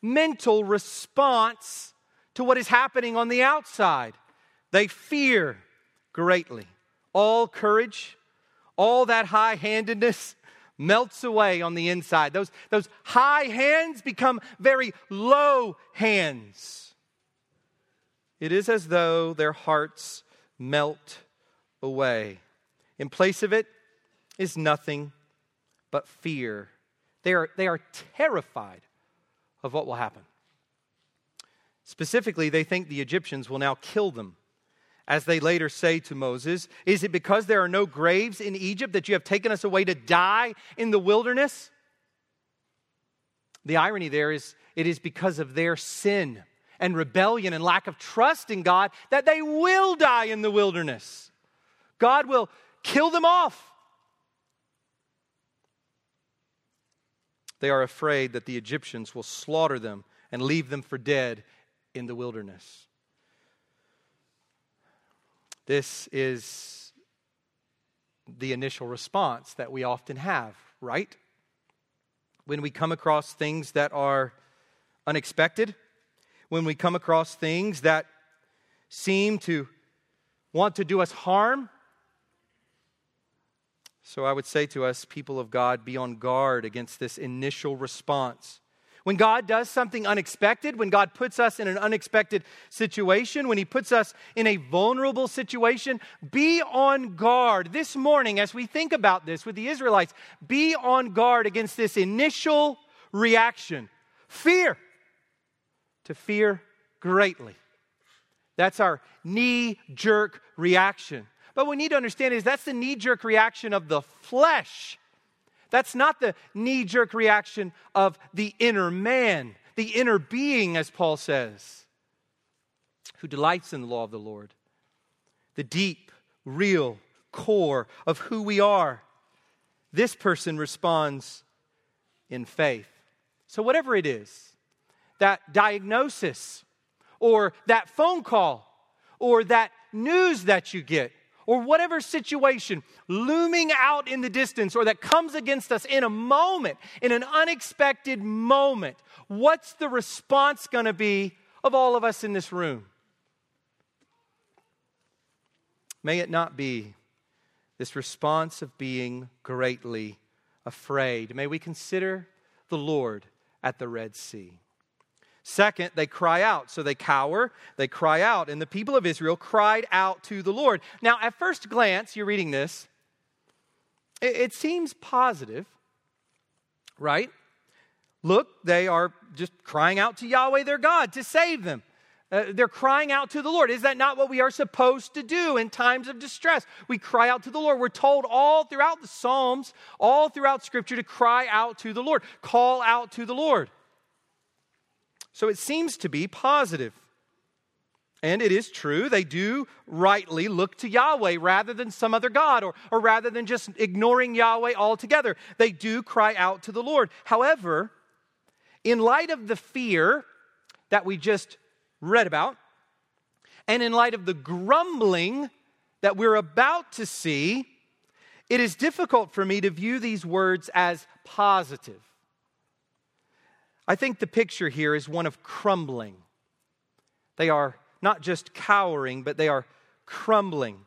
S1: mental response to what is happening on the outside. They fear greatly. All courage, all that high handedness melts away on the inside. Those, those high hands become very low hands. It is as though their hearts melt away. In place of it is nothing but fear. They are, they are terrified of what will happen. Specifically, they think the Egyptians will now kill them. As they later say to Moses, Is it because there are no graves in Egypt that you have taken us away to die in the wilderness? The irony there is it is because of their sin and rebellion and lack of trust in God that they will die in the wilderness. God will kill them off. They are afraid that the Egyptians will slaughter them and leave them for dead in the wilderness. This is the initial response that we often have, right? When we come across things that are unexpected, when we come across things that seem to want to do us harm. So I would say to us, people of God, be on guard against this initial response. When God does something unexpected, when God puts us in an unexpected situation, when He puts us in a vulnerable situation, be on guard. This morning, as we think about this with the Israelites, be on guard against this initial reaction fear to fear greatly. That's our knee jerk reaction. But what we need to understand is that's the knee jerk reaction of the flesh. That's not the knee jerk reaction of the inner man, the inner being, as Paul says, who delights in the law of the Lord. The deep, real core of who we are. This person responds in faith. So, whatever it is, that diagnosis or that phone call or that news that you get or whatever situation looming out in the distance or that comes against us in a moment, in an unexpected moment, what's the response going to be of all of us in this room? May it not be this response of being greatly afraid. May we consider the Lord at the Red Sea. Second, they cry out. So they cower, they cry out. And the people of Israel cried out to the Lord. Now, at first glance, you're reading this, it, it seems positive, right? Look, they are just crying out to Yahweh their God to save them. Uh, they're crying out to the Lord. Is that not what we are supposed to do in times of distress? We cry out to the Lord. We're told all throughout the Psalms, all throughout Scripture, to cry out to the Lord, call out to the Lord. So it seems to be positive. And it is true, they do rightly look to Yahweh rather than some other God, or, or rather than just ignoring Yahweh altogether. They do cry out to the Lord. However, in light of the fear that we just read about, and in light of the grumbling that we're about to see, it is difficult for me to view these words as positive. I think the picture here is one of crumbling. They are not just cowering, but they are crumbling.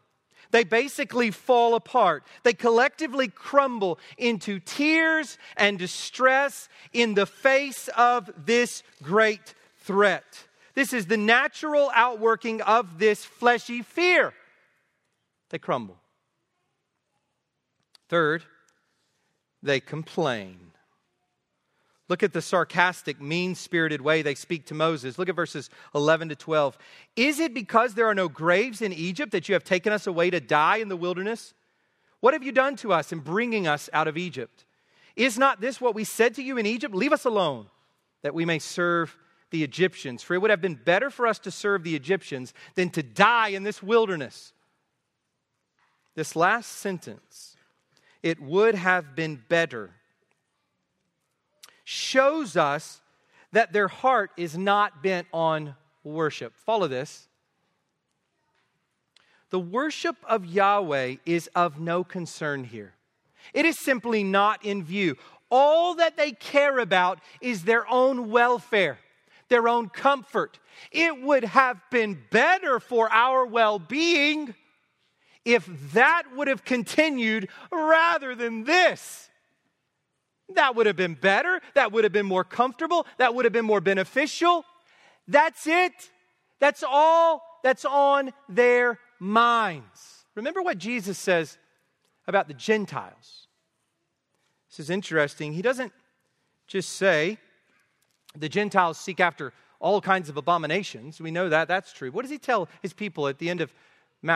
S1: They basically fall apart. They collectively crumble into tears and distress in the face of this great threat. This is the natural outworking of this fleshy fear. They crumble. Third, they complain. Look at the sarcastic, mean spirited way they speak to Moses. Look at verses 11 to 12. Is it because there are no graves in Egypt that you have taken us away to die in the wilderness? What have you done to us in bringing us out of Egypt? Is not this what we said to you in Egypt? Leave us alone, that we may serve the Egyptians. For it would have been better for us to serve the Egyptians than to die in this wilderness. This last sentence, it would have been better shows us that their heart is not bent on worship. Follow this. The worship of Yahweh is of no concern here. It is simply not in view. All that they care about is their own welfare. their own comfort. It would have been better for our well being if that would have continued rather than this. That would have been better. That would have been more comfortable. That would have been more beneficial. That's it. That's all that's on their minds. Remember what Jesus says about the Gentiles. This is interesting. He doesn't just say the Gentiles seek after all kinds of abominations. We know that. That's true. What does he tell his people at the end of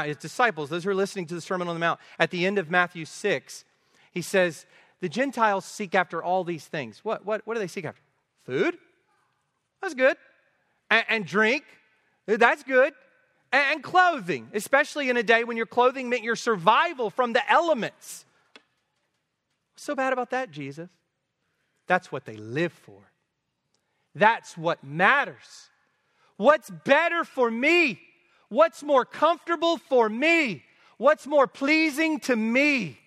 S1: his disciples, those who are listening to the Sermon on the Mount, at the end of Matthew 6? He says, The Gentiles seek after all these things. What, what, what do they seek after? Food? That's good. And, and drink? That's good. And, and clothing, especially in a day when your clothing meant your survival from the elements. What's so bad about that, Jesus? That's what they live for. That's what matters. What's better for me? What's more comfortable for me? What's more pleasing to me?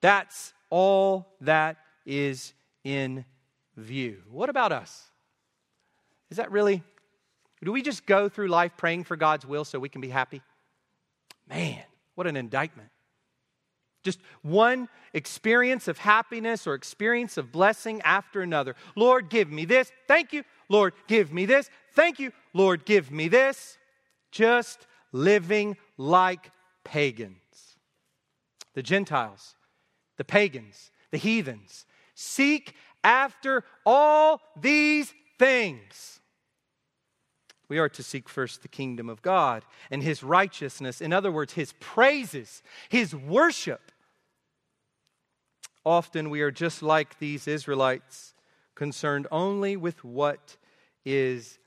S1: That's all that is in view. What about us? Is that really? Do we just go through life praying for God's will so we can be happy? Man, what an indictment. Just one experience of happiness or experience of blessing after another. Lord, give me this. Thank you. Lord, give me this. Thank you. Lord, give me this. Just living like pagans. The Gentiles, the pagans, the heathens seek after all these things. We are to seek first the kingdom of God and his righteousness. In other words, his praises, his worship. Often we are just like these Israelites, concerned only with what is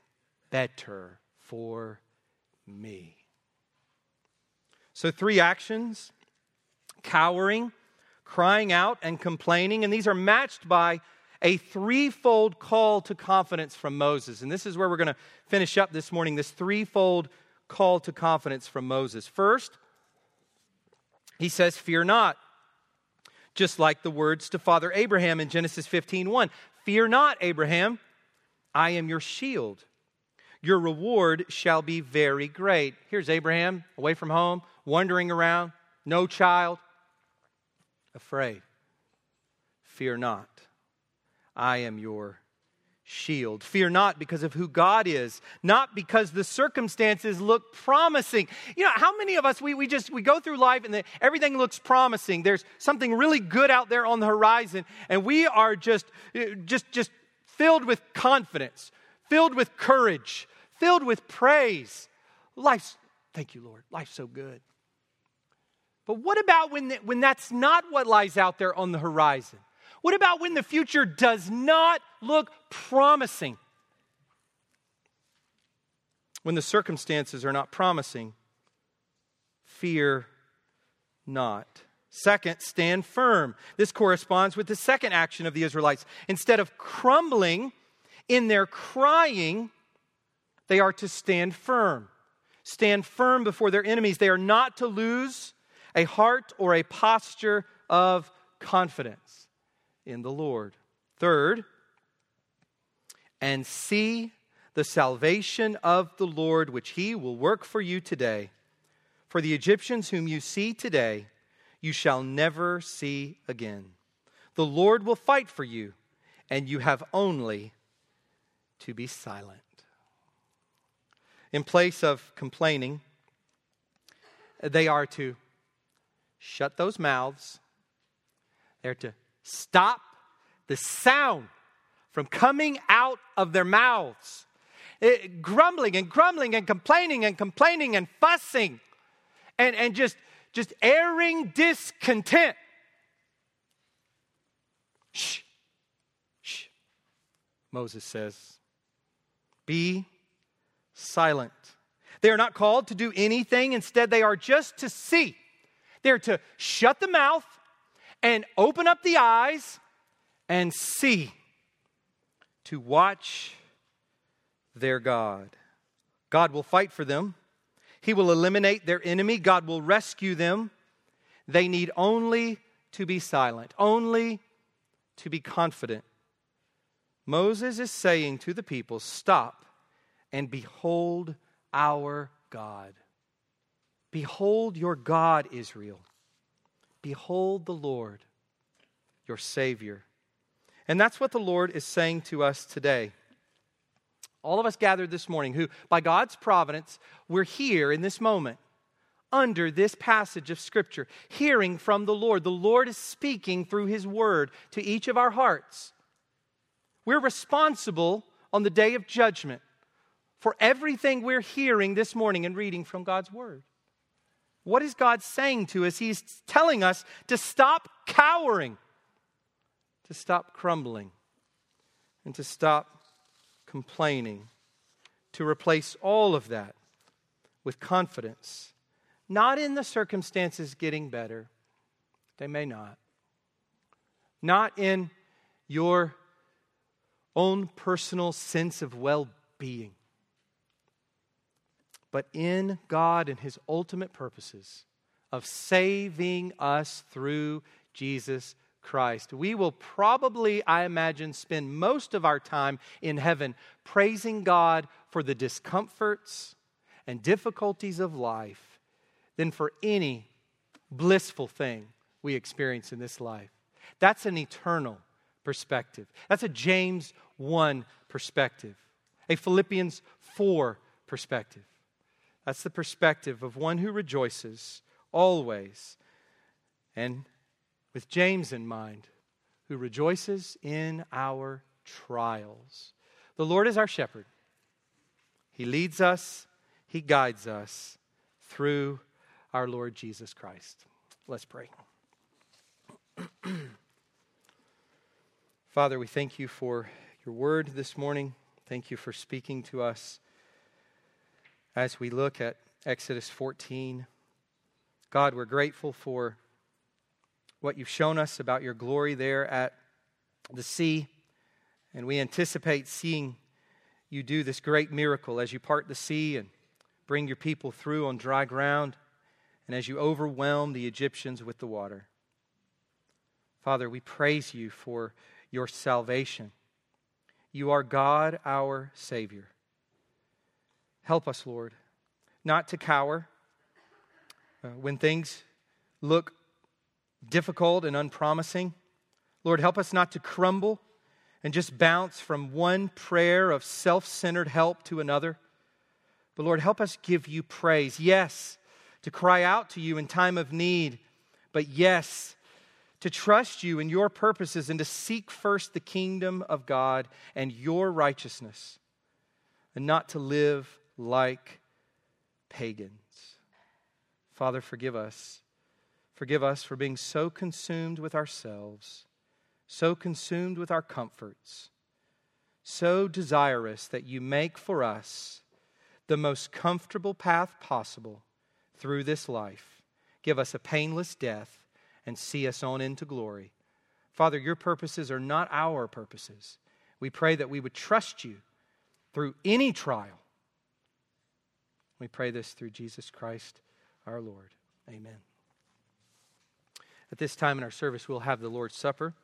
S1: better for me. So, three actions cowering, crying out, and complaining. And these are matched by a threefold call to confidence from Moses. And this is where we're going to finish up this morning this threefold call to confidence from Moses. First, he says, Fear not just like the words to Father Abraham in Genesis 15:1. Fear not, Abraham, I am your shield. Your reward shall be very great. Here's Abraham, away from home, wandering around, no child, afraid. Fear not, I am your shield. Fear not because of who God is, not because the circumstances look promising. You know, how many of us we, we just we go through life and the, everything looks promising. There's something really good out there on the horizon, and we are just eh, just just filled with confidence, filled with courage, filled with praise. Life's thank you, Lord. Life's so good. But what about when, when that's not what lies out there on the horizon? What about when the future does not look promising? When the circumstances are not promising, fear not. Second, stand firm. This corresponds with the second action of the Israelites. Instead of crumbling in their crying, they are to stand firm. Stand firm before their enemies. They are not to lose a heart or a posture of confidence in the Lord. Third, and see the salvation of the Lord, which he will work for you today. For the Egyptians whom you see today, you shall never see again. The Lord will fight for you, and you have only to be silent. In place of complaining, they are to shut those mouths, they're to stop the sound from coming out of their mouths. It, eh, grumbling and grumbling and complaining and complaining and fussing and, and just, just airing discontent. Shh, shh. Moses says, Be silent. They are not called to do anything, instead, they are just to see. They're to shut the mouth and open up the eyes and see, to watch their God. God will fight for them, He will eliminate their enemy, God will rescue them. They need only to be silent, only to be confident. Moses is saying to the people, Stop and behold our God. Behold your God, Israel. Behold the Lord, your Savior. And that's what the Lord is saying to us today. All of us gathered this morning, who, by God's providence, we're here in this moment under this passage of Scripture, hearing from the Lord. The Lord is speaking through His Word to each of our hearts. We're responsible on the day of judgment for everything we're hearing this morning and reading from God's Word. What is God saying to us? He's telling us to stop cowering, to stop crumbling, and to stop complaining, to replace all of that with confidence, not in the circumstances getting better, they may not, not in your own personal sense of well being, but in God and His ultimate purposes of saving us through Jesus Christ. We will probably, I imagine, spend most of our time in heaven praising God for the discomforts and difficulties of life than for any blissful thing we experience in this life. That's an eternal perspective. That's a James 1 perspective, a Philippians 4 perspective. That's the perspective of one who rejoices always and with James in mind, who rejoices in our trials. The Lord is our shepherd. He leads us, He guides us through our Lord Jesus Christ. Let's pray. Father, we thank you for your word this morning. Thank you for speaking to us as we look at Exodus 14. God, we're grateful for what you've shown us about your glory there at the sea. And we anticipate seeing you do this great miracle as you part the sea and bring your people through on dry ground and as you overwhelm the Egyptians with the water. Father, we praise you for your salvation. You are God, our Savior. Help us, Lord, not to cower uh, when things look difficult and unpromising. Lord, help us not to crumble and just bounce from one prayer of self centered help to another. But Lord, help us give you praise. Yes, to cry out to you in time of need, but yes, to trust you in your purposes and to seek first the kingdom of God and your righteousness, and not to live like pagans. Father, forgive us Forgive us for being so consumed with ourselves, so consumed with our comforts, so desirous that you make for us the most comfortable path possible through this life. Give us a painless death and see us on into glory. Father, your purposes are not our purposes. We pray that we would trust you through any trial. We pray this through Jesus Christ our Lord. Amen. At this time in our service, we'll have the Lord's Supper.